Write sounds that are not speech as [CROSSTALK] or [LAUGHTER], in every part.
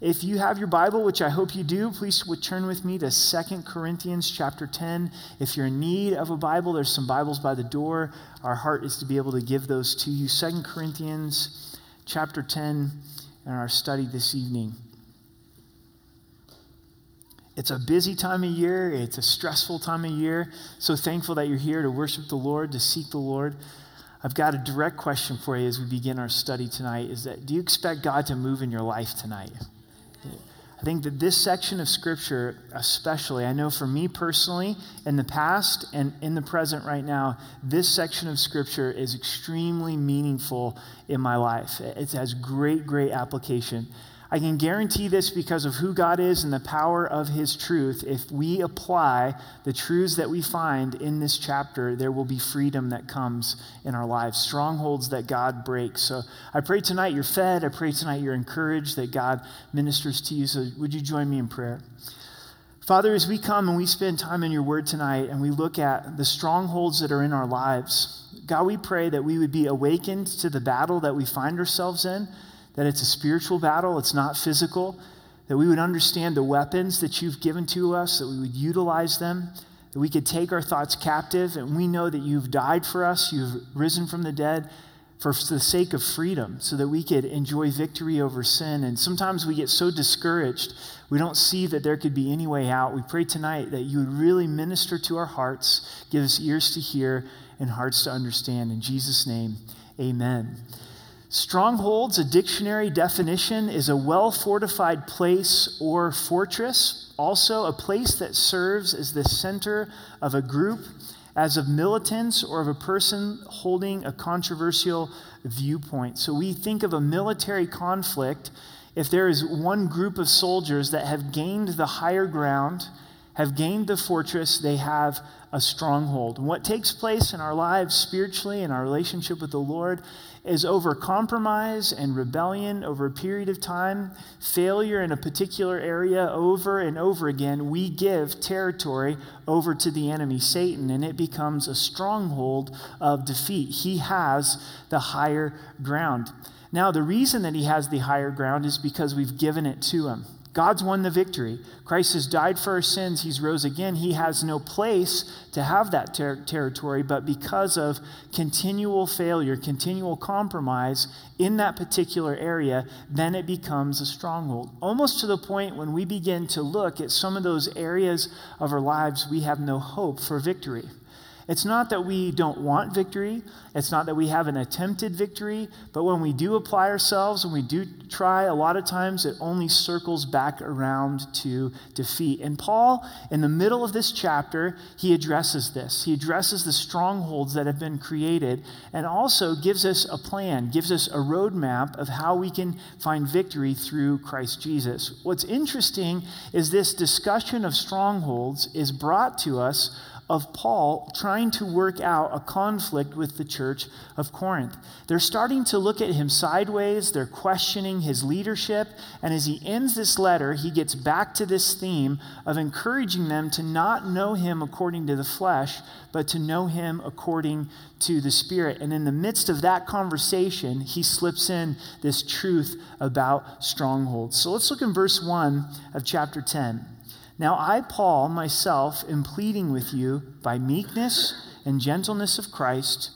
If you have your Bible, which I hope you do, please turn with me to Second Corinthians chapter 10. If you're in need of a Bible, there's some Bibles by the door. Our heart is to be able to give those to you. Second Corinthians chapter 10 in our study this evening. It's a busy time of year, it's a stressful time of year. So thankful that you're here to worship the Lord, to seek the Lord. I've got a direct question for you as we begin our study tonight is that do you expect God to move in your life tonight? I think that this section of Scripture, especially, I know for me personally, in the past and in the present right now, this section of Scripture is extremely meaningful in my life. It has great, great application. I can guarantee this because of who God is and the power of His truth. If we apply the truths that we find in this chapter, there will be freedom that comes in our lives, strongholds that God breaks. So I pray tonight you're fed. I pray tonight you're encouraged, that God ministers to you. So would you join me in prayer? Father, as we come and we spend time in your word tonight and we look at the strongholds that are in our lives, God, we pray that we would be awakened to the battle that we find ourselves in that it's a spiritual battle, it's not physical, that we would understand the weapons that you've given to us, that we would utilize them, that we could take our thoughts captive, and we know that you've died for us, you've risen from the dead for the sake of freedom, so that we could enjoy victory over sin. And sometimes we get so discouraged, we don't see that there could be any way out. We pray tonight that you would really minister to our hearts, give us ears to hear and hearts to understand. In Jesus' name, amen. Strongholds, a dictionary definition, is a well fortified place or fortress, also a place that serves as the center of a group, as of militants or of a person holding a controversial viewpoint. So we think of a military conflict if there is one group of soldiers that have gained the higher ground, have gained the fortress, they have a stronghold. And what takes place in our lives spiritually, in our relationship with the Lord, is over compromise and rebellion over a period of time, failure in a particular area over and over again, we give territory over to the enemy, Satan, and it becomes a stronghold of defeat. He has the higher ground. Now, the reason that he has the higher ground is because we've given it to him. God's won the victory. Christ has died for our sins. He's rose again. He has no place to have that ter- territory, but because of continual failure, continual compromise in that particular area, then it becomes a stronghold. Almost to the point when we begin to look at some of those areas of our lives, we have no hope for victory. It's not that we don't want victory. It's not that we haven't attempted victory. But when we do apply ourselves, when we do try, a lot of times it only circles back around to defeat. And Paul, in the middle of this chapter, he addresses this. He addresses the strongholds that have been created and also gives us a plan, gives us a roadmap of how we can find victory through Christ Jesus. What's interesting is this discussion of strongholds is brought to us of Paul trying to work out a conflict with the church of Corinth. They're starting to look at him sideways, they're questioning his leadership, and as he ends this letter, he gets back to this theme of encouraging them to not know him according to the flesh, but to know him according to the Spirit. And in the midst of that conversation, he slips in this truth about strongholds. So let's look in verse 1 of chapter 10. Now I, Paul, myself, am pleading with you by meekness and gentleness of Christ,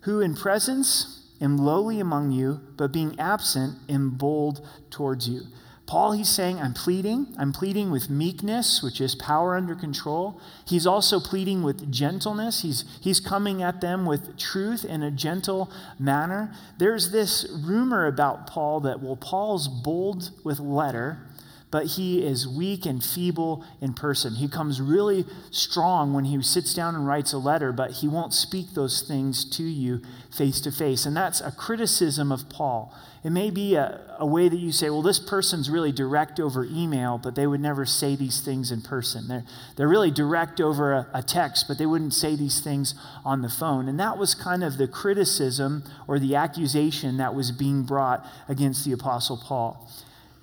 who in presence am lowly among you, but being absent am bold towards you. Paul, he's saying, I'm pleading. I'm pleading with meekness, which is power under control. He's also pleading with gentleness. He's, he's coming at them with truth in a gentle manner. There's this rumor about Paul that, well, Paul's bold with letter, but he is weak and feeble in person. He comes really strong when he sits down and writes a letter, but he won't speak those things to you face to face. And that's a criticism of Paul. It may be a, a, way that you say, well, this person's really direct over email, but they would never say these things in person. They're, they're really direct over a, a text, but they wouldn't say these things on the phone. And that was kind of the criticism or the accusation that was being brought against the Apostle Paul.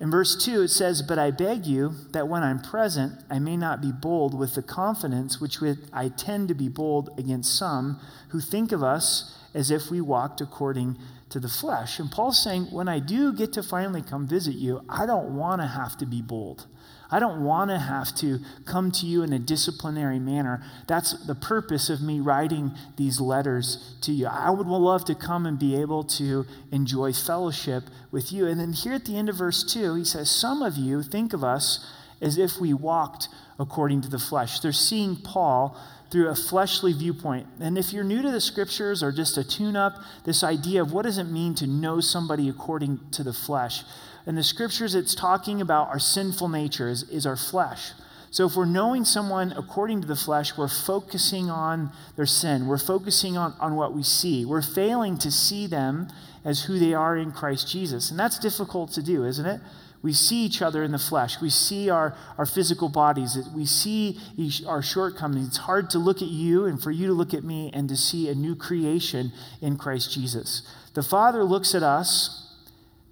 In verse 2, it says, But I beg you that when I'm present, I may not be bold with the confidence which I tend to be bold against some who think of us as if we walked according to the flesh. And Paul's saying, when I do get to finally come visit you, I don't want to have to be bold. I don't want to have to come to you in a disciplinary manner. That's the purpose of me writing these letters to you. I would love to come and be able to enjoy fellowship with you. And then here at the end of verse 2, he says, Some of you think of us as if we walked according to the flesh. They're seeing Paul through a fleshly viewpoint. And if you're new to the scriptures or just a tune up, this idea of what does it mean to know somebody according to the flesh? In the scriptures, it's talking about our sinful nature, is, is our flesh. So if we're knowing someone according to the flesh, we're focusing on their sin. We're focusing on, on what we see. We're failing to see them as who they are in Christ Jesus. And that's difficult to do, isn't it? We see each other in the flesh. We see our, our physical bodies. We see each, our shortcomings. It's hard to look at you and for you to look at me and to see a new creation in Christ Jesus. The Father looks at us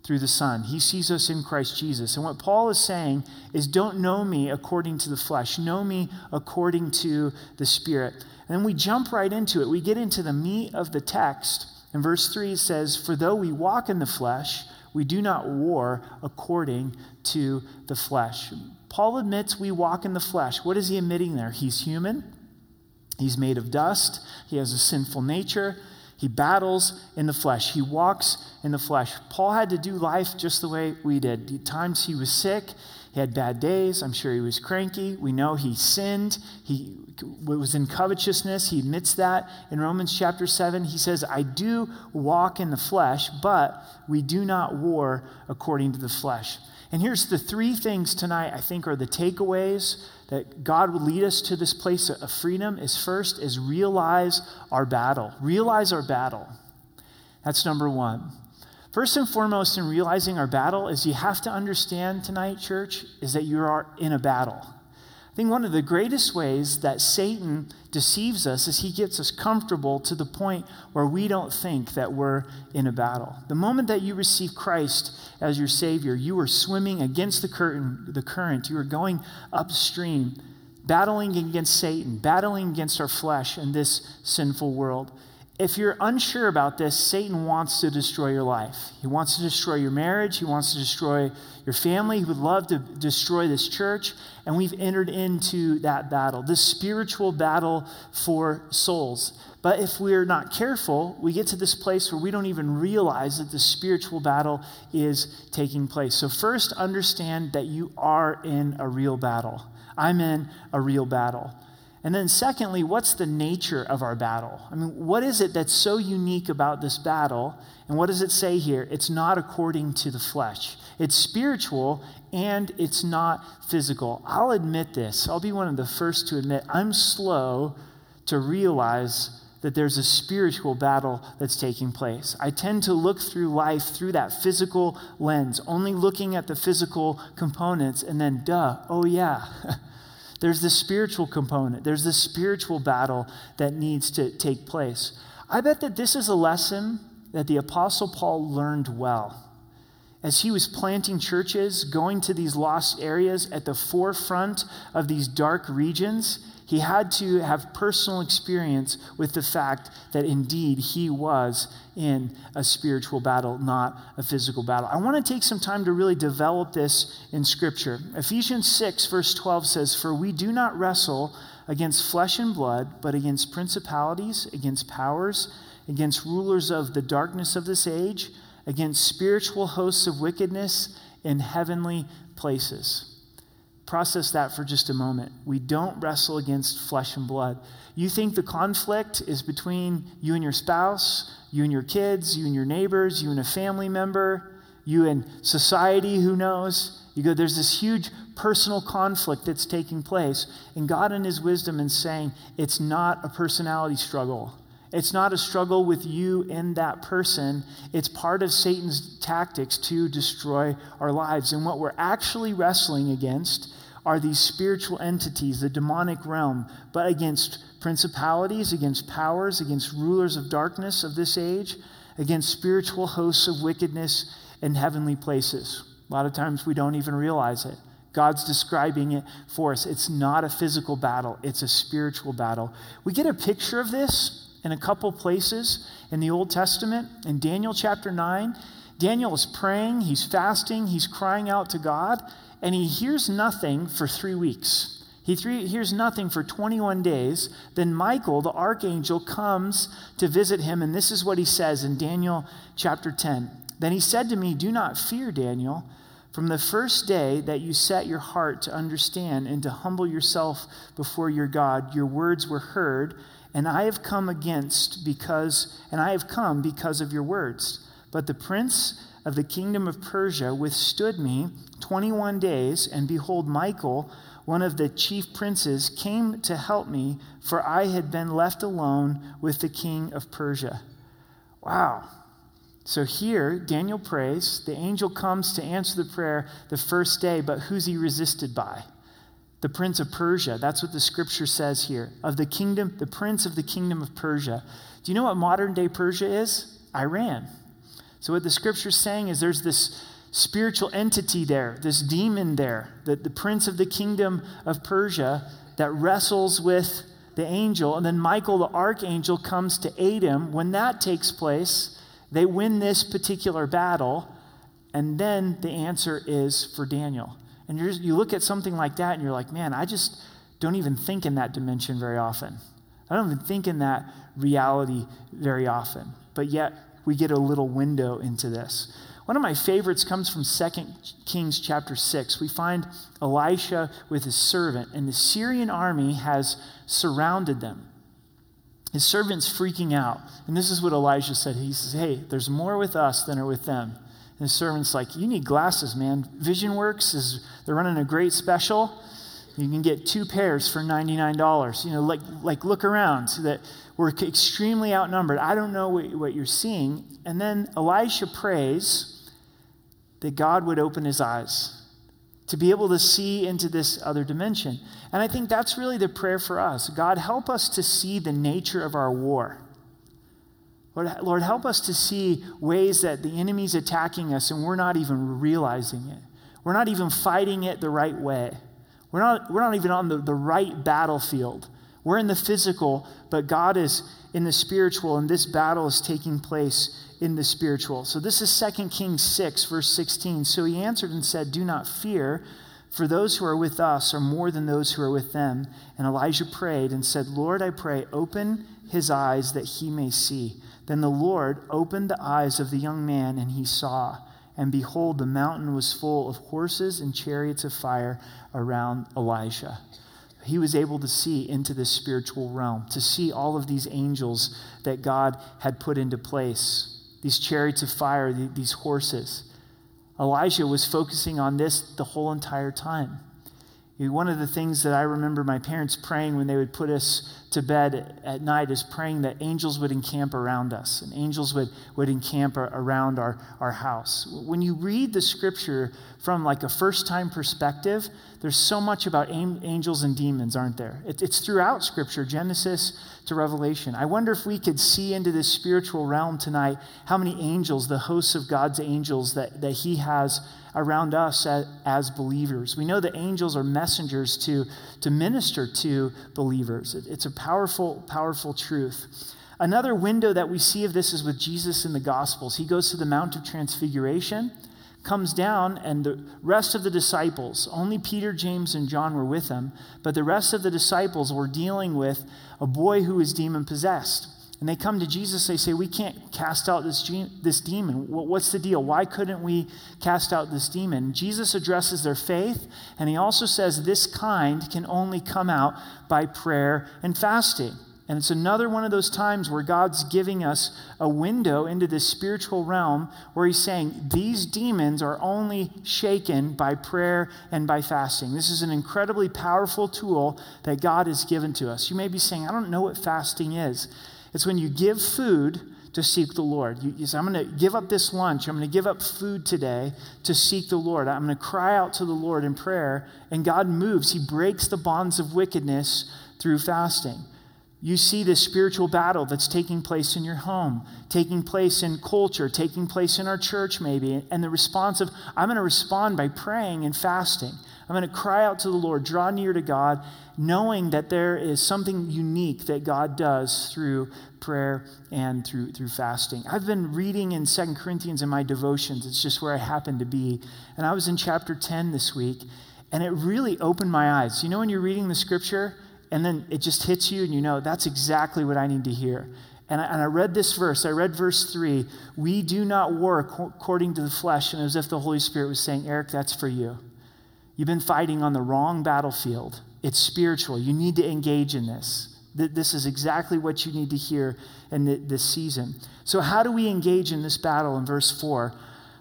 through the Son. He sees us in Christ Jesus. And what Paul is saying is don't know me according to the flesh, know me according to the Spirit. And then we jump right into it. We get into the meat of the text. And verse 3 it says, For though we walk in the flesh, we do not war according to the flesh. Paul admits we walk in the flesh. What is he admitting there? He's human, he's made of dust, he has a sinful nature. He battles in the flesh. He walks in the flesh. Paul had to do life just the way we did. At times he was sick. He had bad days. I'm sure he was cranky. We know he sinned. He was in covetousness. He admits that in Romans chapter 7. He says, I do walk in the flesh, but we do not war according to the flesh. And here's the three things tonight I think are the takeaways that God would lead us to this place of freedom is first is realize our battle. Realize our battle. That's number one. First and foremost, in realizing our battle, is you have to understand tonight, church, is that you are in a battle. I think one of the greatest ways that Satan deceives us is he gets us comfortable to the point where we don't think that we're in a battle. The moment that you receive Christ as your Savior, you are swimming against the, curtain, the current. You are going upstream, battling against Satan, battling against our flesh in this sinful world if you're unsure about this, Satan wants to destroy your life. He wants to destroy your marriage. He wants to destroy your family. He would love to destroy this church. And we've entered into that battle, this spiritual battle for souls. But if we're not careful, we get to this place where we don't even realize that the spiritual battle is taking place. So, first, understand that you are in a real battle. I'm in a real battle. And then, secondly, what's the nature of our battle? I mean, what is it that's so unique about this battle? And what does it say here? It's not according to the flesh, it's spiritual and it's not physical. I'll admit this. I'll be one of the first to admit I'm slow to realize that there's a spiritual battle that's taking place. I tend to look through life through that physical lens, only looking at the physical components, and then, duh, oh yeah. [LAUGHS] There's this spiritual component, there's this spiritual battle that needs to take place. I bet that this is a lesson that the Apostle Paul learned well. As he was planting churches, going to these lost areas at the forefront of these dark regions, he had to have personal experience with the fact that indeed he was in a spiritual battle, not a physical battle. I want to take some time to really develop this in Scripture. Ephesians 6, verse 12 says, For we do not wrestle against flesh and blood, but against principalities, against powers, against rulers of the darkness of this age, against spiritual hosts of wickedness in heavenly places process that for just a moment. We don't wrestle against flesh and blood. You think the conflict is between you and your spouse, you and your kids, you and your neighbors, you and a family member, you and society, who knows? You go, there's this huge personal conflict that's taking place. And God, in His wisdom, is saying it's not a personality struggle. It's not a struggle with you and that person. It's part of Satan's tactics to destroy our lives. And what we're actually wrestling against are these spiritual entities, the demonic realm, but against principalities, against powers, against rulers of darkness of this age, against spiritual hosts of wickedness in heavenly places. A lot of times we don't even realize it. God's describing it for us. It's not a physical battle, it's a spiritual battle. We get a picture of this in a couple places in the Old Testament. In Daniel chapter 9, Daniel is praying, he's fasting, he's crying out to God, and he hears nothing for three weeks. He hears nothing for 21 days. Then Michael, the archangel, comes to visit him, and this is what he says in Daniel chapter 10. Then he said to me, Do not fear, Daniel. From the first day that you set your heart to understand and to humble yourself before your God, your words were heard, and I have come against because, and I have come because of your words. But the prince of the kingdom of Persia withstood me 21 days, and behold, Michael, one of the chief princes, came to help me, for I had been left alone with the king of Persia. Wow. So here, Daniel prays. The angel comes to answer the prayer the first day, but who's he resisted by? The prince of Persia. That's what the scripture says here. Of the kingdom, the prince of the kingdom of Persia. Do you know what modern day Persia is? Iran. So, what the scripture's saying is there's this spiritual entity there, this demon there, the, the prince of the kingdom of Persia that wrestles with the angel. And then Michael, the archangel, comes to aid him. When that takes place, they win this particular battle. And then the answer is for Daniel. And you look at something like that and you're like, man, I just don't even think in that dimension very often. I don't even think in that reality very often. But yet, we get a little window into this. One of my favorites comes from 2 Kings chapter 6. We find Elisha with his servant, and the Syrian army has surrounded them. His servant's freaking out. And this is what Elijah said. He says, Hey, there's more with us than are with them. And his servant's like, You need glasses, man. Visionworks is they're running a great special. You can get two pairs for $99. You know, like, like look around so that we're extremely outnumbered. I don't know what, what you're seeing. And then Elisha prays that God would open his eyes to be able to see into this other dimension. And I think that's really the prayer for us. God, help us to see the nature of our war. Lord, Lord, help us to see ways that the enemy's attacking us and we're not even realizing it. We're not even fighting it the right way. We're not, we're not even on the, the right battlefield. We're in the physical, but God is in the spiritual, and this battle is taking place in the spiritual. So this is 2 Kings 6, verse 16. So he answered and said, Do not fear, for those who are with us are more than those who are with them. And Elijah prayed and said, Lord, I pray, open his eyes that he may see. Then the Lord opened the eyes of the young man, and he saw. And behold, the mountain was full of horses and chariots of fire around Elijah. He was able to see into this spiritual realm, to see all of these angels that God had put into place these chariots of fire, these horses. Elijah was focusing on this the whole entire time. One of the things that I remember my parents praying when they would put us to bed at night is praying that angels would encamp around us and angels would, would encamp around our, our house. When you read the scripture from like a first time perspective, there's so much about angels and demons, aren't there? It, it's throughout scripture, Genesis to Revelation. I wonder if we could see into this spiritual realm tonight how many angels, the hosts of God's angels that, that He has around us as, as, believers. We know that angels are messengers to, to minister to believers. It, it's a powerful, powerful truth. Another window that we see of this is with Jesus in the Gospels. He goes to the Mount of Transfiguration, comes down, and the rest of the disciples, only Peter, James, and John were with him, but the rest of the disciples were dealing with a boy who was demon possessed. And they come to Jesus, they say, We can't cast out this, this demon. What's the deal? Why couldn't we cast out this demon? Jesus addresses their faith, and he also says this kind can only come out by prayer and fasting. And it's another one of those times where God's giving us a window into this spiritual realm where He's saying these demons are only shaken by prayer and by fasting. This is an incredibly powerful tool that God has given to us. You may be saying, I don't know what fasting is. It's when you give food to seek the Lord. You, you say, I'm going to give up this lunch. I'm going to give up food today to seek the Lord. I'm going to cry out to the Lord in prayer, and God moves. He breaks the bonds of wickedness through fasting. You see this spiritual battle that's taking place in your home, taking place in culture, taking place in our church, maybe. And the response of, I'm going to respond by praying and fasting. I'm going to cry out to the Lord, draw near to God, knowing that there is something unique that God does through prayer and through, through fasting. I've been reading in Second Corinthians in my devotions. It's just where I happen to be. And I was in chapter 10 this week, and it really opened my eyes. You know, when you're reading the scripture, and then it just hits you, and you know, that's exactly what I need to hear. And I, and I, read this verse. I read verse 3. We do not work according to the flesh. And as if the Holy Spirit was saying, Eric, that's for you. You've been fighting on the wrong battlefield. It's spiritual. You need to engage in this. This is exactly what you need to hear in this season. So, how do we engage in this battle in verse 4?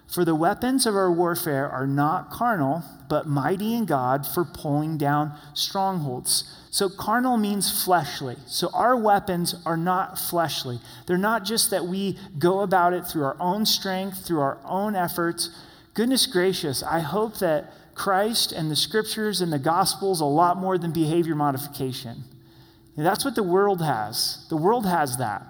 For the weapons of our warfare are not carnal, but mighty in God for pulling down strongholds. So, carnal means fleshly. So, our weapons are not fleshly. They're not just that we go about it through our own strength, through our own efforts. Goodness gracious, I hope that Christ and the scriptures and the gospels a lot more than behavior modification. And that's what the world has. The world has that.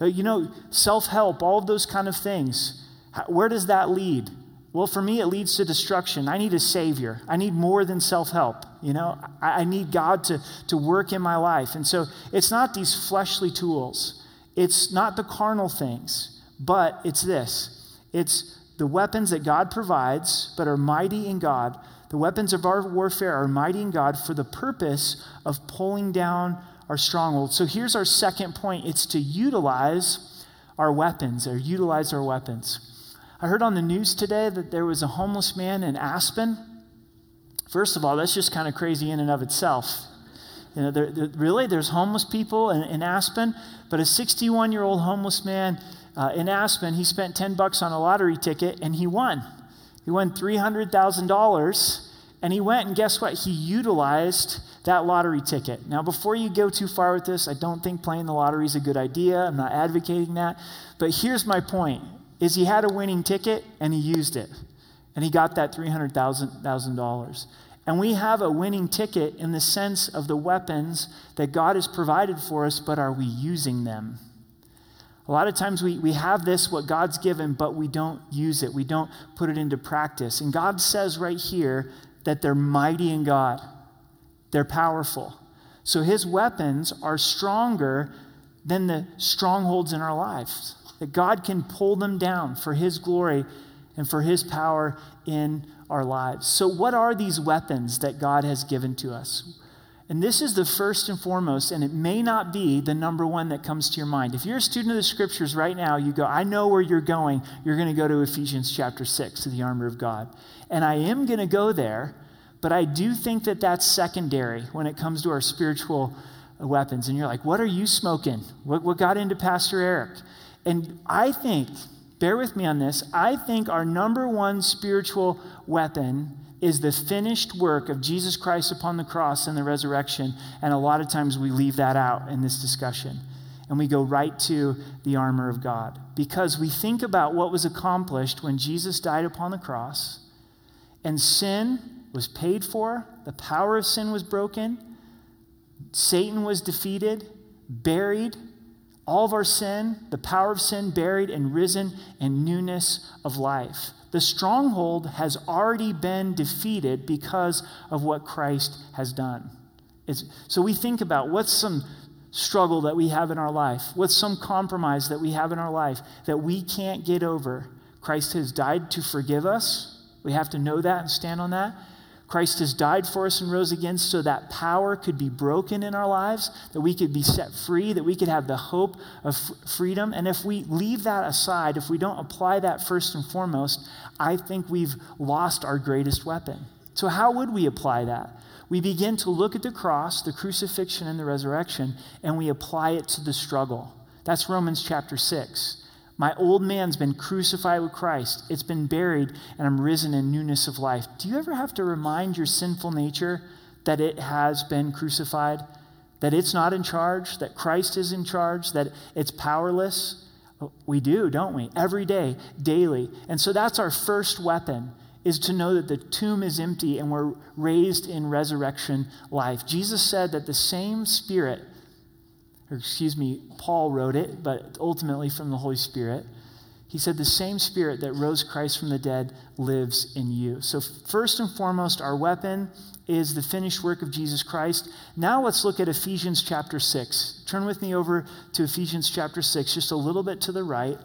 Uh, you know, self help, all of those kind of things. Where does that lead? Well, for me, it leads to destruction. I need a Savior. I need more than self help. You know, I, I, need God to, to work in my life. And so it's not these fleshly tools, it's not the carnal things, but it's this it's the weapons that God provides, but are mighty in God. The weapons of our warfare are mighty in God for the purpose of pulling down our strongholds. So here's our second point it's to utilize our weapons, or utilize our weapons. I heard on the news today that there was a homeless man in Aspen. First of all, that's just kind of crazy in and of itself. You know, there, there, really, there's homeless people in, in Aspen, but a 61 year old homeless man uh, in Aspen, he spent 10 bucks on a lottery ticket and he won. He won $300,000 and he went and guess what? He utilized that lottery ticket. Now, before you go too far with this, I don't think playing the lottery is a good idea. I'm not advocating that. But here's my point is he had a winning ticket and he used it. And he got that $300,000. And we have a winning ticket in the sense of the weapons that God has provided for us, but are we using them? A lot of times we, we have this, what God's given, but we don't use it. We don't put it into practice. And God says right here that they're mighty in God, they're powerful. So his weapons are stronger than the strongholds in our lives that God can pull them down for His glory and for His power in our lives. So, what are these weapons that God has given to us? And this is the first and foremost, and it may not be the number one that comes to your mind. If you're a student of the scriptures right now, you go, I know where you're going. You're going to go to Ephesians chapter 6, to the armor of God. And I am going to go there, but I do think that that's secondary when it comes to our spiritual weapons. And you're like, what are you smoking? What, what got into Pastor Eric? And I think, bear with me on this, I think our number one spiritual weapon is the finished work of Jesus Christ upon the cross and the resurrection. And a lot of times we leave that out in this discussion. And we go right to the armor of God. Because we think about what was accomplished when Jesus died upon the cross, and sin was paid for, the power of sin was broken, Satan was defeated, buried, all of our sin, the power of sin buried and risen in newness of life. The stronghold has already been defeated because of what Christ has done. It's, so we think about what's some struggle that we have in our life, what's some compromise that we have in our life that we can't get over. Christ has died to forgive us. We have to know that and stand on that. Christ has died for us and rose again so that power could be broken in our lives, that we could be set free, that we could have the hope of freedom. And if we leave that aside, if we don't apply that first and foremost, I think we've lost our greatest weapon. So, how would we apply that? We begin to look at the cross, the crucifixion, and the resurrection, and we apply it to the struggle. That's Romans chapter 6. My old man's been crucified with Christ. It's been buried, and I'm risen in newness of life. Do you ever have to remind your sinful nature that it has been crucified? That it's not in charge? That Christ is in charge? That it's powerless? We do, don't we? Every day, daily. And so that's our first weapon is to know that the tomb is empty and we're raised in resurrection life. Jesus said that the same spirit or excuse me, Paul wrote it, but ultimately from the Holy Spirit. He said, The same spirit that rose Christ from the dead lives in you. So, first and foremost, our weapon is the finished work of Jesus Christ. Now, let's look at Ephesians chapter 6. Turn with me over to Ephesians chapter 6, just a little bit to the right.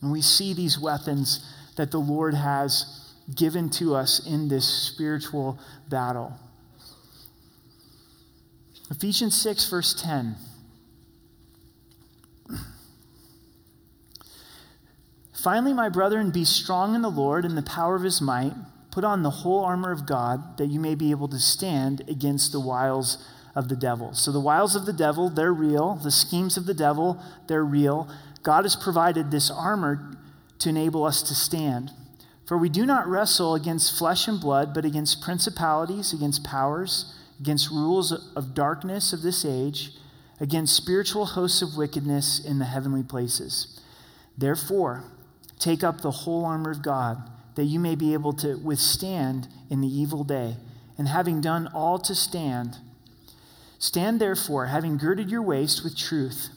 And we see these weapons that the Lord has given to us in this spiritual battle. Ephesians 6, verse 10. Finally, my brethren, be strong in the Lord and the power of his might. Put on the whole armor of God that you may be able to stand against the wiles of the devil. So, the wiles of the devil, they're real. The schemes of the devil, they're real. God has provided this armor to enable us to stand. For we do not wrestle against flesh and blood, but against principalities, against powers, against rules of darkness of this age, against spiritual hosts of wickedness in the heavenly places. Therefore, take up the whole armor of God, that you may be able to withstand in the evil day. And having done all to stand, stand therefore, having girded your waist with truth,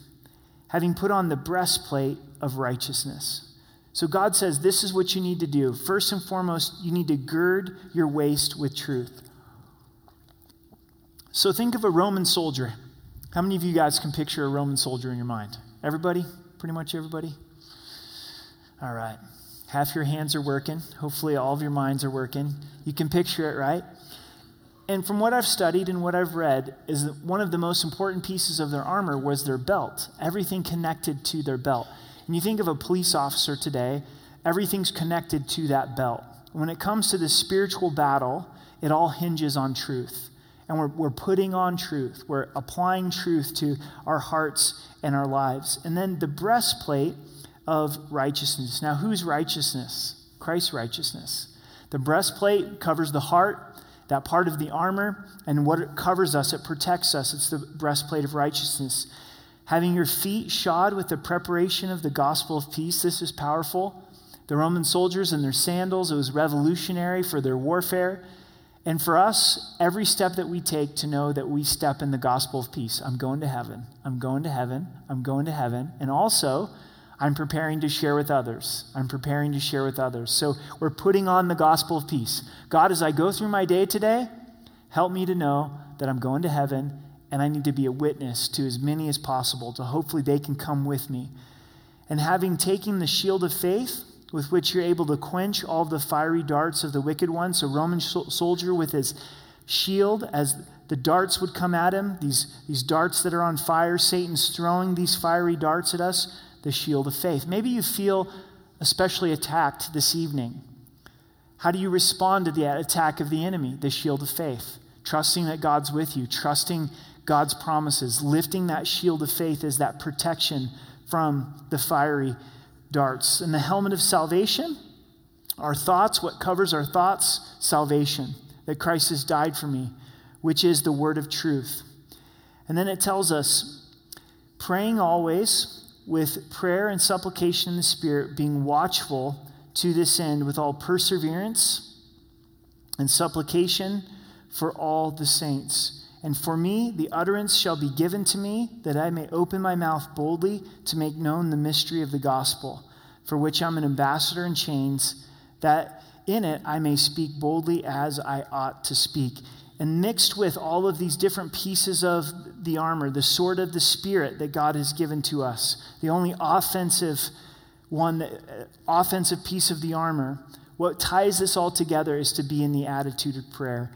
having put on the breastplate of righteousness so God says this is what you need to do. First and foremost, you need to gird your waist with truth. So think of a Roman soldier. How many of you guys can picture a Roman soldier in your mind? Everybody? Pretty much everybody? All right. Half your hands are working. Hopefully, all of your minds are working. You can picture it, right? And from what I've studied and what I've read, is that one of the most important pieces of their armor was their belt, everything connected to their belt. And you think of a police officer today, everything's connected to that belt. When it comes to the spiritual battle, it all hinges on truth. And we're, we're putting on truth, we're applying truth to our hearts and our lives. And then the breastplate of righteousness. Now, whose righteousness? Christ's righteousness. The breastplate covers the heart, that part of the armor, and what it covers us, it protects us. It's the breastplate of righteousness having your feet shod with the preparation of the gospel of peace. This is powerful. The Roman soldiers in their sandals, it was revolutionary for their warfare. And for us, every step that we take to know that we step in the gospel of peace. I'm going to heaven. I'm going to heaven. I'm going to heaven. And also, I'm preparing to share with others. I'm preparing to share with others. So we're putting on the gospel of peace. God, as I go through my day today, help me to know that I'm going to heaven and I need to be a witness to as many as possible to hopefully they can come with me. And having taken the shield of faith, with which you're able to quench all the fiery darts of the wicked one. So, Roman soldier with his shield, as the darts would come at him, these, these darts that are on fire, Satan's throwing these fiery darts at us, the shield of faith. Maybe you feel especially attacked this evening. How do you respond to the attack of the enemy? The shield of faith. Trusting that God's with you, trusting God's promises. Lifting that shield of faith is that protection from the fiery darts. And the helmet of salvation, our thoughts, what covers our thoughts? Salvation, that Christ has died for me, which is the word of truth. And then it tells us praying always with prayer and supplication in the Spirit, being watchful to this end with all perseverance and supplication for all the saints. And for me, the utterance shall be given to me, that I may open my mouth boldly to make known the mystery of the gospel, for which I'm an ambassador in chains, that in it I may speak boldly as I ought to speak. And mixed with all of these different pieces of the armor, the sword of the Spirit that God has given to us, the only offensive one, uh, offensive piece of the armor, what ties this all together is to be in the attitude of prayer.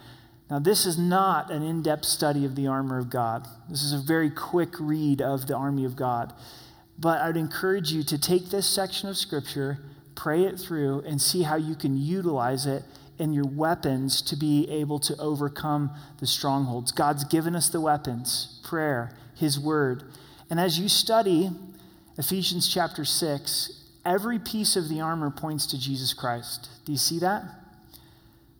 Now, this is not an in depth study of the armor of God. This is a very quick read of the army of God. But I'd encourage you to take this section of Scripture, pray it through, and see how you can utilize it in your weapons to be able to overcome the strongholds. God's given us the weapons prayer, His Word. And as you study Ephesians chapter 6, every piece of the armor points to Jesus Christ. Do you see that?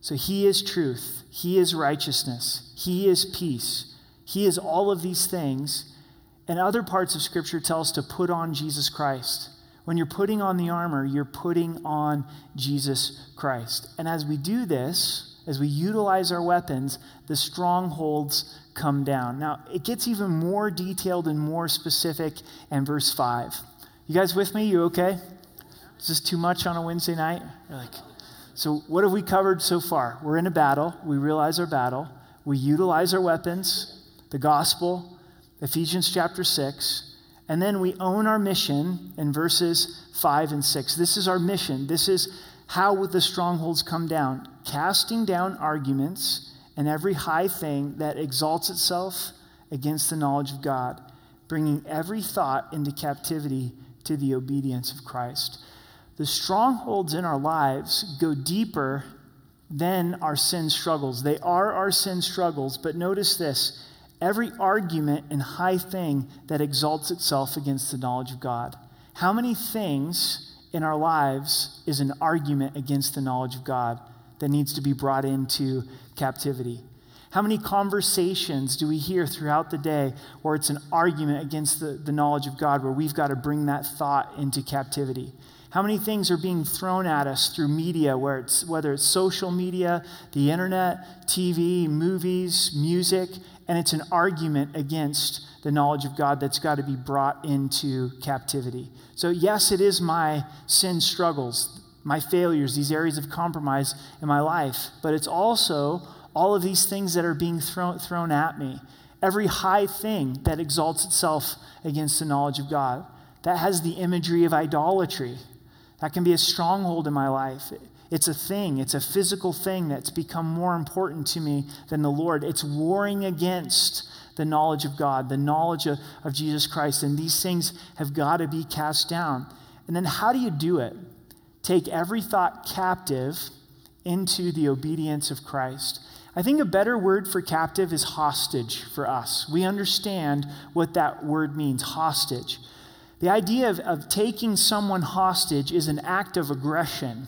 So he is truth, he is righteousness, he is peace, he is all of these things. And other parts of Scripture tell us to put on Jesus Christ. When you're putting on the armor, you're putting on Jesus Christ. And as we do this, as we utilize our weapons, the strongholds come down. Now, it gets even more detailed and more specific in verse 5. You guys with me? You okay? Is this too much on a Wednesday night? You're like, so what have we covered so far? We're in a battle. We realize our battle. We utilize our weapons, the gospel, Ephesians chapter 6. And then we own our mission in verses 5 and 6. This is our mission. This is how the strongholds come down casting down arguments and every high thing that exalts itself against the knowledge of God, bringing every thought into captivity to the obedience of Christ. The strongholds in our lives go deeper than our sin struggles. They are our sin struggles, but notice this every argument and high thing that exalts itself against the knowledge of God. How many things in our lives is an argument against the knowledge of God that needs to be brought into captivity? How many conversations do we hear throughout the day where it's an argument against the, the knowledge of God, where we've got to bring that thought into captivity? How many things are being thrown at us through media, where it's, whether it's social media, the internet, TV, movies, music, and it's an argument against the knowledge of God that's got to be brought into captivity. So, yes, it is my sin struggles, my failures, these areas of compromise in my life, but it's also all of these things that are being thrown, thrown at me. Every high thing that exalts itself against the knowledge of God. That has the imagery of idolatry. That can be a stronghold in my life. It's a thing, it's a physical thing that's become more important to me than the Lord. It's warring against the knowledge of God, the knowledge of, of Jesus Christ. And these things have got to be cast down. And then how do you do it? Take every thought captive into the obedience of Christ. I think a better word for captive is hostage for us. We understand what that word means hostage. The idea of, of taking someone hostage is an act of aggression.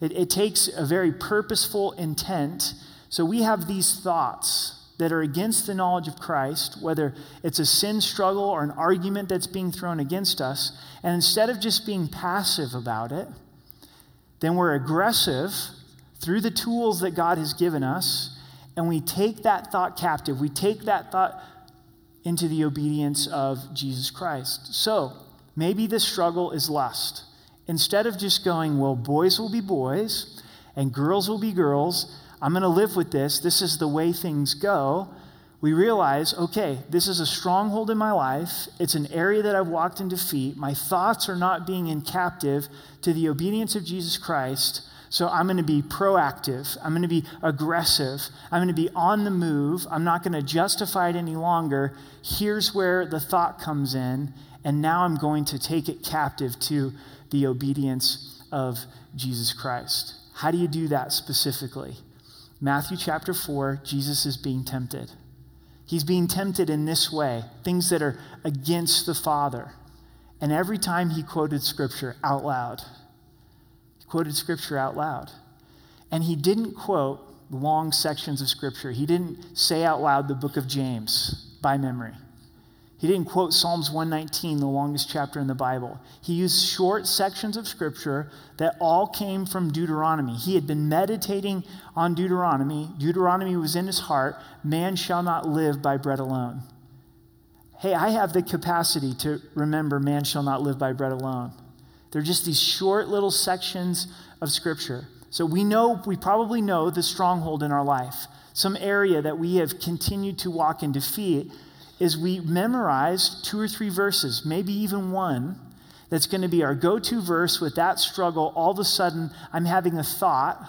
It, it takes a very purposeful intent. So we have these thoughts that are against the knowledge of Christ, whether it's a sin struggle or an argument that's being thrown against us, and instead of just being passive about it, then we're aggressive through the tools that God has given us, and we take that thought captive. We take that thought into the obedience of Jesus Christ. So, maybe the struggle is lust. Instead of just going, well, boys will be boys and girls will be girls, I'm going to live with this. This is the way things go. We realize, okay, this is a stronghold in my life. It's an area that I've walked in defeat. My thoughts are not being in captive to the obedience of Jesus Christ. So I'm going to be proactive. I'm going to be aggressive. I'm going to be on the move. I'm not going to justify it any longer. Here's where the thought comes in. And now I'm going to take it captive to the obedience of Jesus Christ. How do you do that specifically? Matthew chapter 4, Jesus is being tempted. He's being tempted in this way things that are against the Father. And every time he quoted scripture out loud, he quoted scripture out loud. And he didn't quote long sections of scripture, he didn't say out loud the book of James by memory. He didn't quote Psalms 119, the longest chapter in the Bible. He used short sections of scripture that all came from Deuteronomy. He had been meditating on Deuteronomy. Deuteronomy was in his heart man shall not live by bread alone. Hey, I have the capacity to remember man shall not live by bread alone. They're just these short little sections of scripture. So we know, we probably know the stronghold in our life, some area that we have continued to walk in defeat is we memorize two or three verses, maybe even one, that's going to be our go to verse with that struggle. All of a sudden, I'm having a thought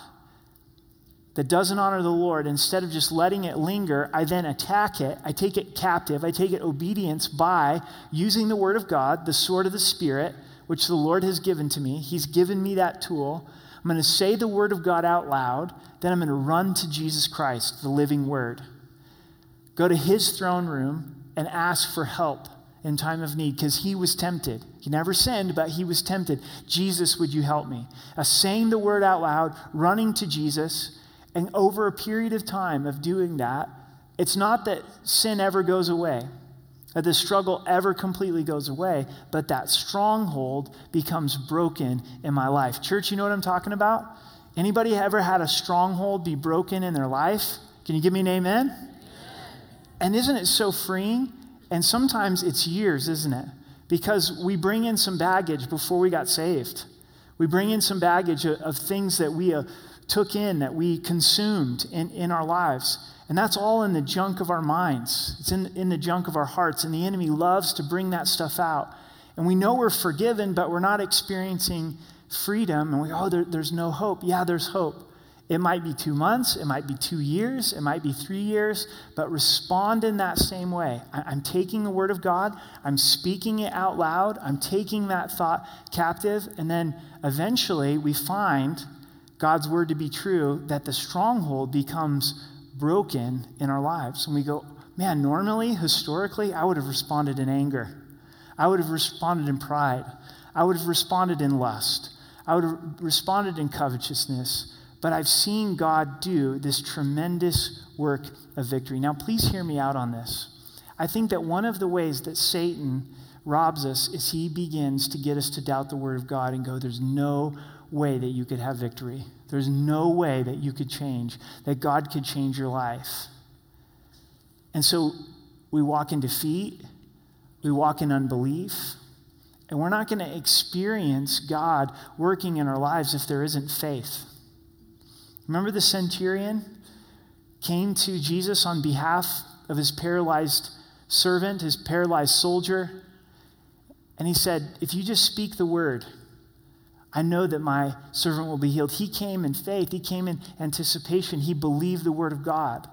that doesn't honor the Lord. Instead of just letting it linger, I then attack it. I take it captive. I take it obedience by using the Word of God, the sword of the Spirit, which the Lord has given to me. He's given me that tool. I'm going to say the Word of God out loud. Then I'm going to run to Jesus Christ, the living Word. Go to His throne room and ask for help in time of need because he was tempted. He never sinned, but he was tempted. Jesus, would you help me? Uh, saying the word out loud, running to Jesus, and over a period of time of doing that, it's not that sin ever goes away, that the struggle ever completely goes away, but that stronghold becomes broken in my life. Church, you know what I'm talking about? Anybody ever had a stronghold be broken in their life? Can you give me an amen? And isn't it so freeing? And sometimes it's years, isn't it? Because we bring in some baggage before we got saved. We bring in some baggage of, of things that we uh, took in, that we consumed in, in our lives. And that's all in the junk of our minds. It's in, in the junk of our hearts. And the enemy loves to bring that stuff out. And we know we're forgiven, but we're not experiencing freedom. And we, oh, there, there's no hope. Yeah, there's hope. It might be two months, it might be two years, it might be three years, but respond in that same way. I'm taking the word of God, I'm speaking it out loud, I'm taking that thought captive, and then eventually we find God's word to be true that the stronghold becomes broken in our lives. And we go, man, normally, historically, I would have responded in anger, I would have responded in pride, I would have responded in lust, I would have responded in covetousness. But I've seen God do this tremendous work of victory. Now, please hear me out on this. I think that one of the ways that Satan robs us is he begins to get us to doubt the word of God and go, there's no way that you could have victory. There's no way that you could change, that God could change your life. And so we walk in defeat, we walk in unbelief, and we're not going to experience God working in our lives if there isn't faith. Remember the centurion came to Jesus on behalf of his paralyzed servant, his paralyzed soldier, and he said, If you just speak the word, I know that my servant will be healed. He came in faith, he came in anticipation, he believed the word of God.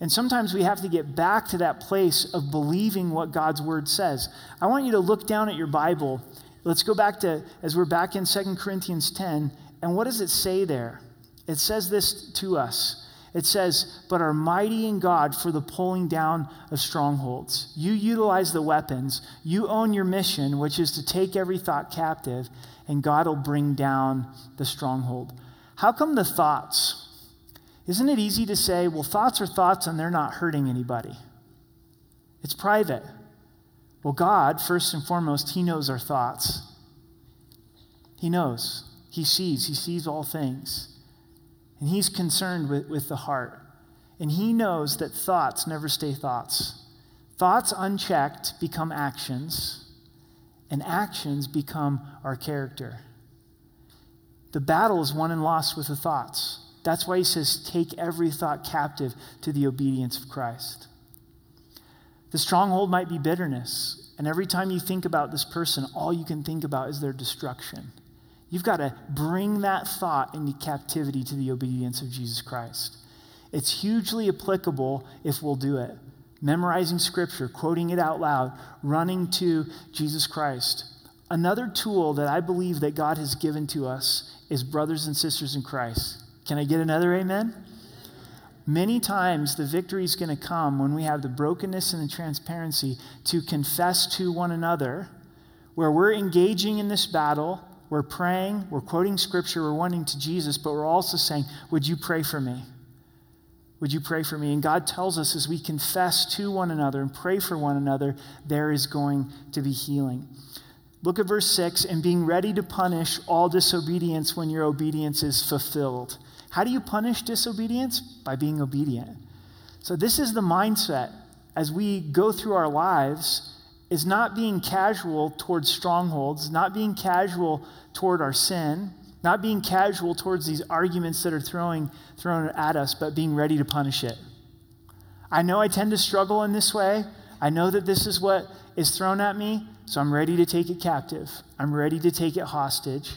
And sometimes we have to get back to that place of believing what God's word says. I want you to look down at your Bible. Let's go back to, as we're back in 2 Corinthians 10, and what does it say there? It says this to us. It says, but are mighty in God for the pulling down of strongholds. You utilize the weapons. You own your mission, which is to take every thought captive, and God will bring down the stronghold. How come the thoughts? Isn't it easy to say, well, thoughts are thoughts and they're not hurting anybody? It's private. Well, God, first and foremost, He knows our thoughts. He knows. He sees. He sees all things. And he's concerned with, with the heart. And he knows that thoughts never stay thoughts. Thoughts unchecked become actions, and actions become our character. The battle is won and lost with the thoughts. That's why he says, take every thought captive to the obedience of Christ. The stronghold might be bitterness. And every time you think about this person, all you can think about is their destruction. You've got to bring that thought into captivity to the obedience of Jesus Christ. It's hugely applicable if we'll do it. Memorizing scripture, quoting it out loud, running to Jesus Christ. Another tool that I believe that God has given to us is brothers and sisters in Christ. Can I get another amen? Many times the victory is going to come when we have the brokenness and the transparency to confess to one another where we're engaging in this battle we're praying, we're quoting scripture, we're wanting to Jesus, but we're also saying, Would you pray for me? Would you pray for me? And God tells us as we confess to one another and pray for one another, there is going to be healing. Look at verse 6 and being ready to punish all disobedience when your obedience is fulfilled. How do you punish disobedience? By being obedient. So, this is the mindset as we go through our lives is not being casual towards strongholds, not being casual toward our sin, not being casual towards these arguments that are throwing, thrown at us, but being ready to punish it. I know I tend to struggle in this way. I know that this is what is thrown at me, so I'm ready to take it captive. I'm ready to take it hostage.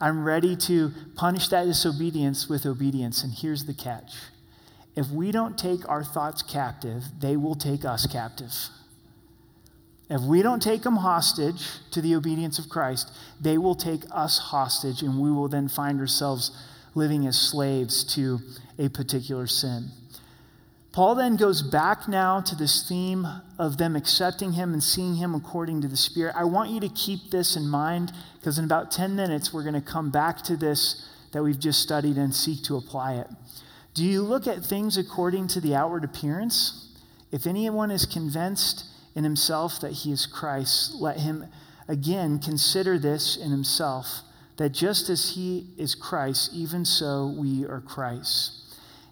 I'm ready to punish that disobedience with obedience. And here's the catch if we don't take our thoughts captive, they will take us captive. If we don't take them hostage to the obedience of Christ, they will take us hostage, and we will then find ourselves living as slaves to a particular sin. Paul then goes back now to this theme of them accepting him and seeing him according to the Spirit. I want you to keep this in mind because in about 10 minutes, we're going to come back to this that we've just studied and seek to apply it. Do you look at things according to the outward appearance? If anyone is convinced, in himself that he is Christ, let him again consider this in himself that just as he is Christ, even so we are Christ.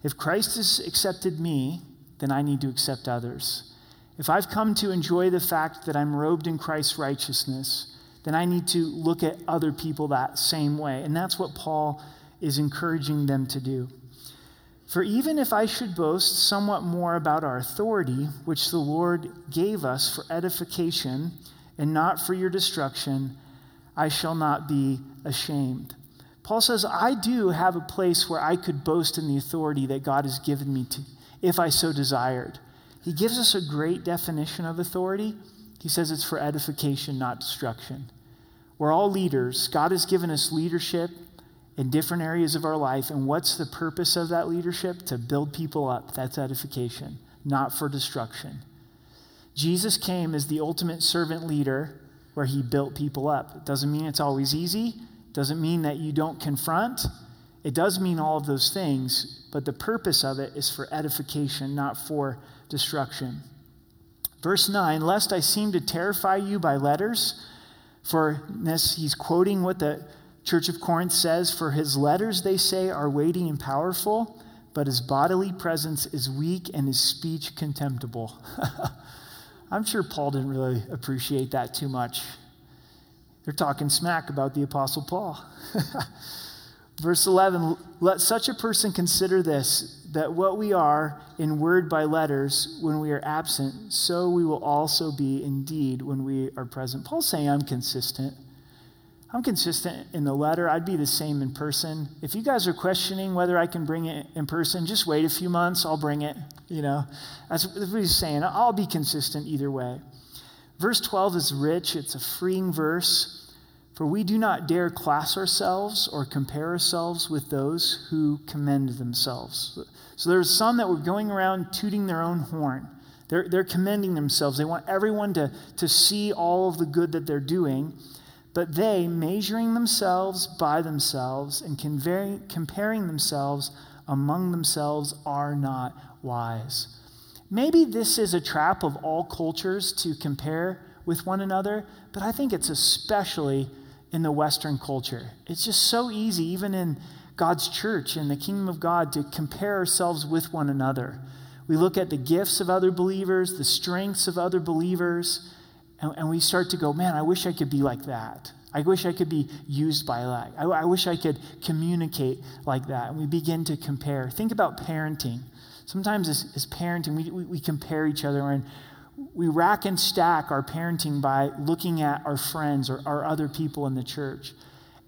If Christ has accepted me, then I need to accept others. If I've come to enjoy the fact that I'm robed in Christ's righteousness, then I need to look at other people that same way. And that's what Paul is encouraging them to do. For even if I should boast somewhat more about our authority, which the Lord gave us for edification and not for your destruction, I shall not be ashamed. Paul says, I do have a place where I could boast in the authority that God has given me to, if I so desired. He gives us a great definition of authority. He says it's for edification, not destruction. We're all leaders. God has given us leadership in different areas of our life. And what's the purpose of that leadership? To build people up. That's edification, not for destruction. Jesus came as the ultimate servant leader where he built people up. It doesn't mean it's always easy, doesn't mean that you don't confront. It does mean all of those things, but the purpose of it is for edification, not for destruction. Verse 9, lest I seem to terrify you by letters, for this, he's quoting what the Church of Corinth says, For his letters, they say, are weighty and powerful, but his bodily presence is weak and his speech contemptible. [LAUGHS] I'm sure Paul didn't really appreciate that too much. They're talking smack about the Apostle Paul. [LAUGHS] Verse 11 Let such a person consider this that what we are in word by letters when we are absent, so we will also be indeed when we are present. Paul's saying, I'm consistent. I'm consistent in the letter. I'd be the same in person. If you guys are questioning whether I can bring it in person, just wait a few months. I'll bring it. You know, that's what he's saying. I'll be consistent either way. Verse 12 is rich, it's a freeing verse. For we do not dare class ourselves or compare ourselves with those who commend themselves. So there's some that were going around tooting their own horn. They're, they're commending themselves. They want everyone to, to see all of the good that they're doing. But they, measuring themselves by themselves and comparing themselves among themselves, are not wise. Maybe this is a trap of all cultures to compare with one another, but I think it's especially in the Western culture. It's just so easy, even in God's church and the kingdom of God, to compare ourselves with one another. We look at the gifts of other believers, the strengths of other believers, and, and we start to go, man, I wish I could be like that. I wish I could be used by that. I, I wish I could communicate like that. And we begin to compare. Think about parenting. Sometimes as, as parenting, we, we, we compare each other and we rack and stack our parenting by looking at our friends or, our other people in the church.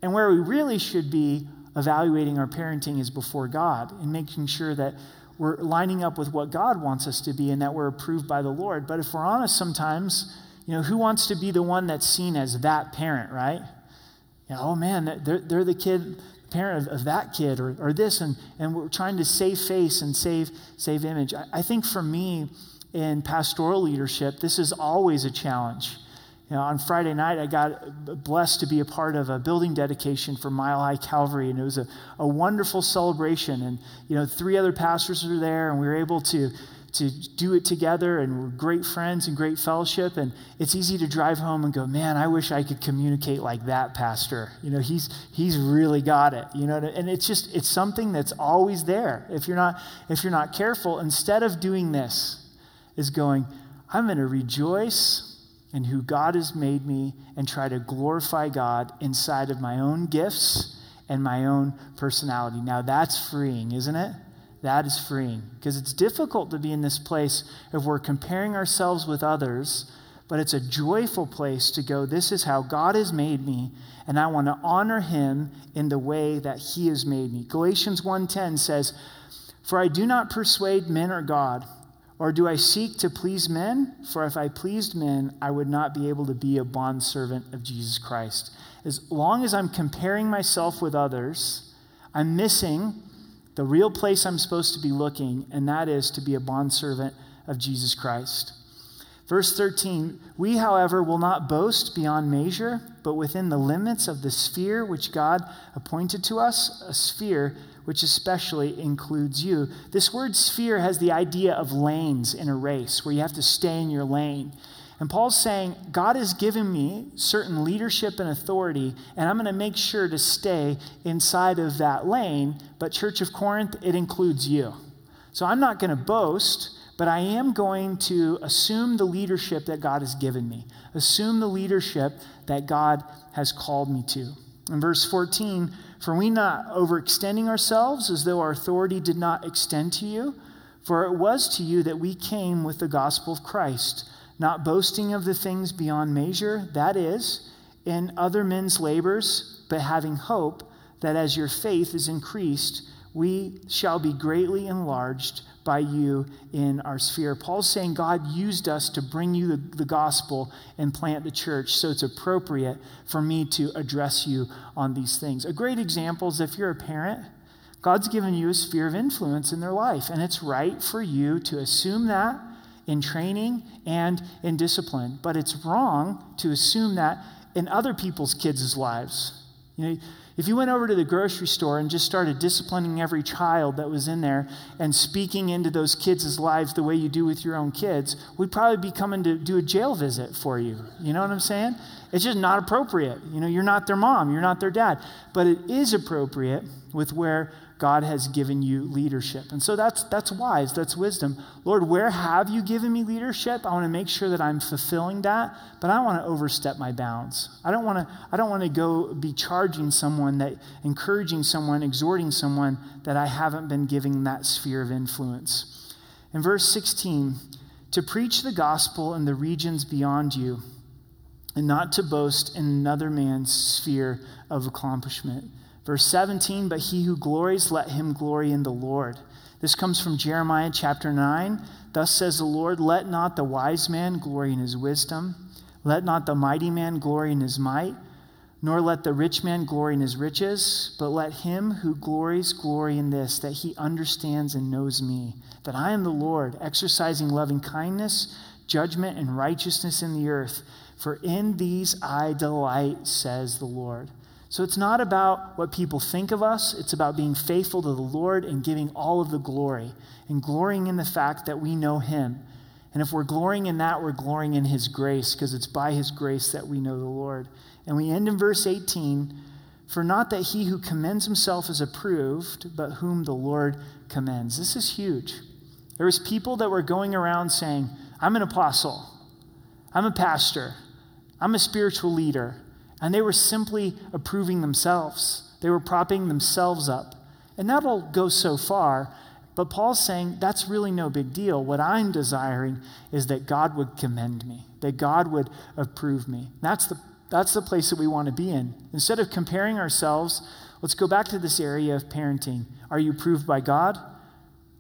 And where we really should be evaluating our parenting is before God and making sure that we're lining up with what God wants us to be and that we're approved by the Lord. But if we're honest, sometimes you know, who wants to be the one that's seen as that parent, right? You know, oh man, they're, they're the kid, parent of, of that kid or, or this, and, and we're trying to save face and save, save image. I, I think for me in pastoral leadership, this is always a challenge. You know, on Friday night, I got blessed to be a part of a building dedication for Mile High Calvary, and it was a, a wonderful celebration. And, you know, three other pastors were there, and we were able to to do it together and we're great friends and great fellowship and it's easy to drive home and go man i wish i could communicate like that pastor. You know he's he's really got it you know and it's just it's something that's always there. If you're not if you're not careful instead of doing this is going i'm going to rejoice in who god has made me and try to glorify god inside of my own gifts and my own personality. Now that's freeing isn't it that is freeing because it's difficult to be in this place if we're comparing ourselves with others, but it's a joyful place to go, This is how God has made me, and I want to honor him in the way that he has made me. Galatians 1:10 says, For I do not persuade men or God, or do I seek to please men? For if I pleased men, I would not be able to be a bondservant of Jesus Christ. As long as I'm comparing myself with others, I'm missing the real place I'm supposed to be looking, and that is to be a bondservant of Jesus Christ. Verse 13, we, however, will not boast beyond measure, but within the limits of the sphere which God appointed to us, a sphere which especially includes you. This word sphere has the idea of lanes in a race, where you have to stay in your lane. And Paul's saying, God has given me certain leadership and authority, and I'm going to make sure to stay inside of that lane. But, Church of Corinth, it includes you. So I'm not going to boast, but I am going to assume the leadership that God has given me, assume the leadership that God has called me to. In verse 14, for we not overextending ourselves as though our authority did not extend to you, for it was to you that we came with the gospel of Christ, not boasting of the things beyond measure, that is, in other men's labors, but having hope that as your faith is increased, we shall be greatly enlarged by you in our sphere. Paul's saying God used us to bring you the, the, gospel and plant the church, so it's appropriate for me to address you on these things. A great example is if you're a parent, God's given you a sphere of influence in their life, and it's right for you to assume that in training and in discipline. But it's wrong to assume that in other people's kids' lives. You know, if you went over to the grocery store and just started disciplining every child that was in there and speaking into those kids' lives the way you do with your own kids, we'd probably be coming to do a jail visit for you. You know what I'm saying? It's just not appropriate. You know, you're not their mom, you're not their dad. But it is appropriate with where God has given you leadership. And so that's, that's wise, that's wisdom. Lord, where have you given me leadership? I want to make sure that I'm fulfilling that, but I want to overstep my bounds. I don't want to, I don't want to go be charging someone that, encouraging someone, exhorting someone that I haven't been giving that sphere of influence. In verse 16, to preach the gospel in the regions beyond you, and not to boast in another man's sphere of accomplishment. Verse 17, but he who glories, let him glory in the Lord. This comes from Jeremiah chapter 9. Thus says the Lord, let not the wise man glory in his wisdom, let not the mighty man glory in his might, nor let the rich man glory in his riches, but let him who glories glory in this, that he understands and knows me, that I am the Lord, exercising loving kindness, judgment, and righteousness in the earth. For in these I delight, says the Lord. So it's not about what people think of us, it's about being faithful to the Lord and giving all of the glory and glorying in the fact that we know Him. And if we're glorying in that, we're glorying in His grace because it's by His grace that we know the Lord. And we end in verse 18 For not that he who commends himself is approved, but whom the Lord commends. This is huge. There was people that were going around saying, I'm an apostle, I'm a pastor, I'm a spiritual leader. And they were simply approving themselves, they were propping themselves up. And that'll go so far. But Paul's saying that's really no big deal. What I'm desiring is that God would commend me, that God would approve me. That's the, that's the place that we want to be in. Instead of comparing ourselves, let's go back to this area of parenting. Are you approved by God?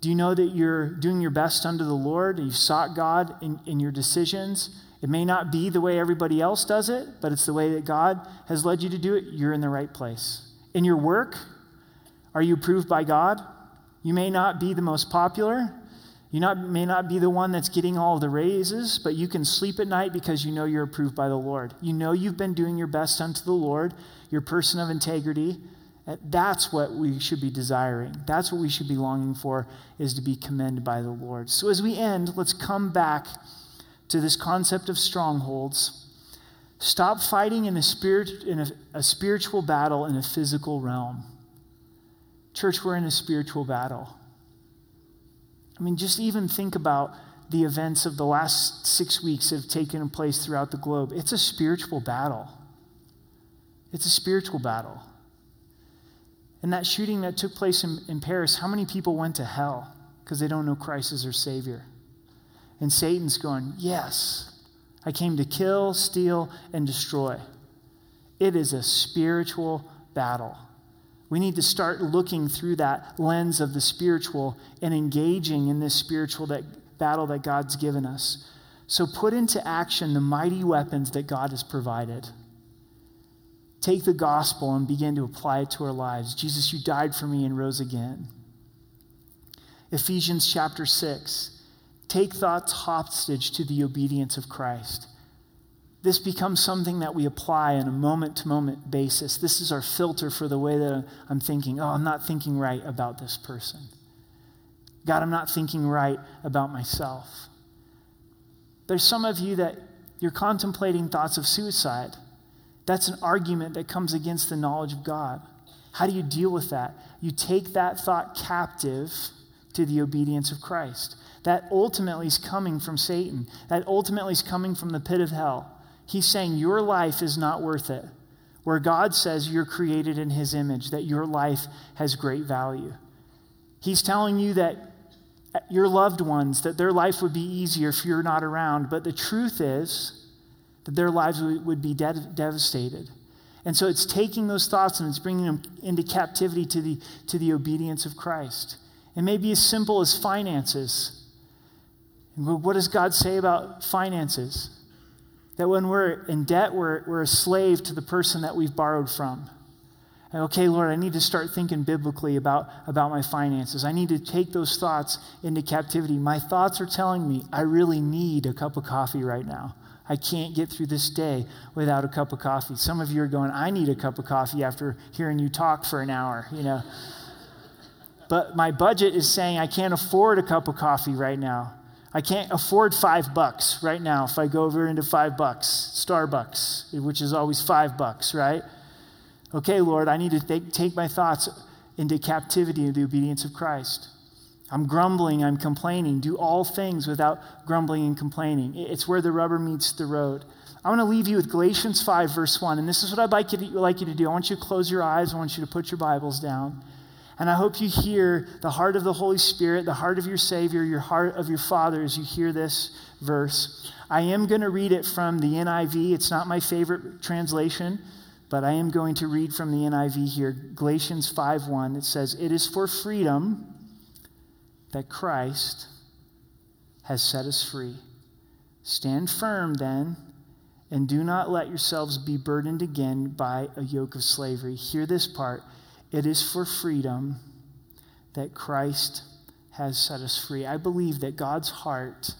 Do you know that you're doing your best under the Lord? You've sought God in, in your decisions? It may not be the way everybody else does it, but it's the way that God has led you to do it. You're in the right place. In your work, are you approved by God? You may not be the most popular. You not, may not be the one that's getting all the raises, but you can sleep at night because you know you're approved by the Lord. You know you've been doing your best unto the Lord. You're a person of integrity. That's what we should be desiring. That's what we should be longing for, is to be commended by the Lord. So as we end, let's come back to this concept of strongholds. Stop fighting in a, spirit, in a, a spiritual battle in a physical realm. Church, we're in a spiritual battle. I mean, just even think about the events of the last six weeks that have taken place throughout the globe. It's a spiritual battle. It's a spiritual battle. And that shooting that took place in, in Paris, how many people went to hell because they don't know Christ as their Savior? And Satan's going, Yes, I came to kill, steal, and destroy. It is a spiritual battle. We need to start looking through that lens of the spiritual and engaging in this spiritual that, battle that God's given us. So put into action the mighty weapons that God has provided. Take the gospel and begin to apply it to our lives. Jesus, you died for me and rose again. Ephesians chapter 6 take thoughts hostage to the obedience of Christ. This becomes something that we apply on a moment to moment basis. This is our filter for the way that I'm thinking. Oh, I'm not thinking right about this person. God, I'm not thinking right about myself. There's some of you that you're contemplating thoughts of suicide. That's an argument that comes against the knowledge of God. How do you deal with that? You take that thought captive to the obedience of Christ. That ultimately is coming from Satan. That ultimately is coming from the pit of hell. He's saying your life is not worth it. Where God says you're created in his image, that your life has great value. He's telling you that your loved ones, that their life would be easier if you're not around. But the truth is that their lives would be de- devastated. And so it's taking those thoughts and it's bringing them into captivity to the, to the obedience of Christ. It may be as simple as finances. What does God say about finances? That when we're in debt, we're, we're a slave to the person that we've borrowed from. And okay, Lord, I need to start thinking biblically about, about my finances. I need to take those thoughts into captivity. My thoughts are telling me I really need a cup of coffee right now. I can't get through this day without a cup of coffee. Some of you are going, I need a cup of coffee after hearing you talk for an hour, you know. but my budget is saying I can't afford a cup of coffee right now. I can't afford five bucks right now if I go over into five bucks, Starbucks, which is always five bucks, right? Okay, Lord, I need to take, take my thoughts into captivity in the obedience of Christ. I'm grumbling, I'm complaining. Do all things without grumbling and complaining. It's where the rubber meets the road. I want to leave you with Galatians 5, verse 1. And this is what I'd like you, to, like you to do. I want you to close your eyes. I want you to put your Bibles down. And I hope you hear the heart of the Holy Spirit, the heart of your Savior, your heart of your Father as you hear this verse. I am going to read it from the NIV. It's not my favorite translation, but I am going to read from the NIV here. Galatians 5:1. It says, "It is for freedom that Christ has set us free. Stand firm then, and do not let yourselves be burdened again by a yoke of slavery." Hear this part. It is for freedom that Christ has set us free. I believe that God's heart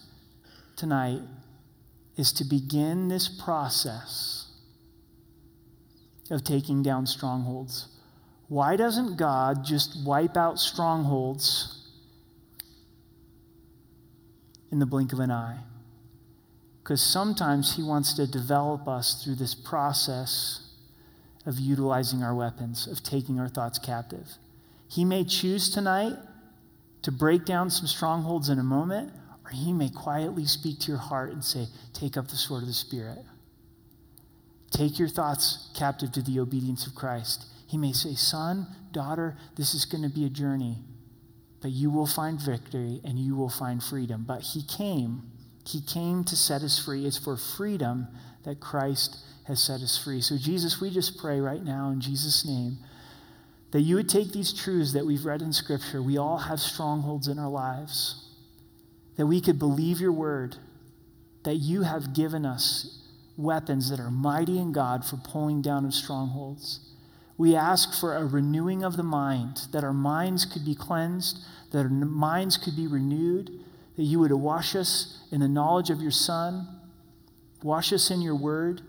tonight is to begin this process of taking down strongholds. Why doesn't God just wipe out strongholds in the blink of an eye? Because sometimes He wants to develop us through this process of utilizing our weapons, of taking our thoughts captive. He may choose tonight to break down some strongholds in a moment, or he may quietly speak to your heart and say, Take up the sword of the Spirit. Take your thoughts captive to the obedience of Christ. He may say, Son, daughter, this is going to be a journey, but you will find victory and you will find freedom. But he came. He came to set us free. It's for freedom that Christ has set us free. So, Jesus, we just pray right now in Jesus' name that you would take these truths that we've read in Scripture. We all have strongholds in our lives, that we could believe your word, that you have given us weapons that are mighty in God for pulling down of strongholds. We ask for a renewing of the mind, that our minds could be cleansed, that our minds could be renewed, that you would wash us in the knowledge of your Son, wash us in your word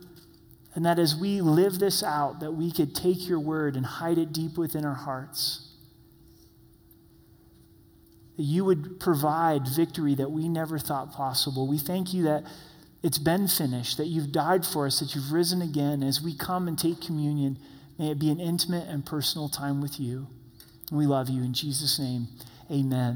and that as we live this out, that we could take your word and hide it deep within our hearts. That you would provide victory that we never thought possible. We thank you that it's been finished, that you've died for us, that you've risen again. As we come and take communion, may it be an intimate and personal time with you. We love you. In Jesus' name, amen.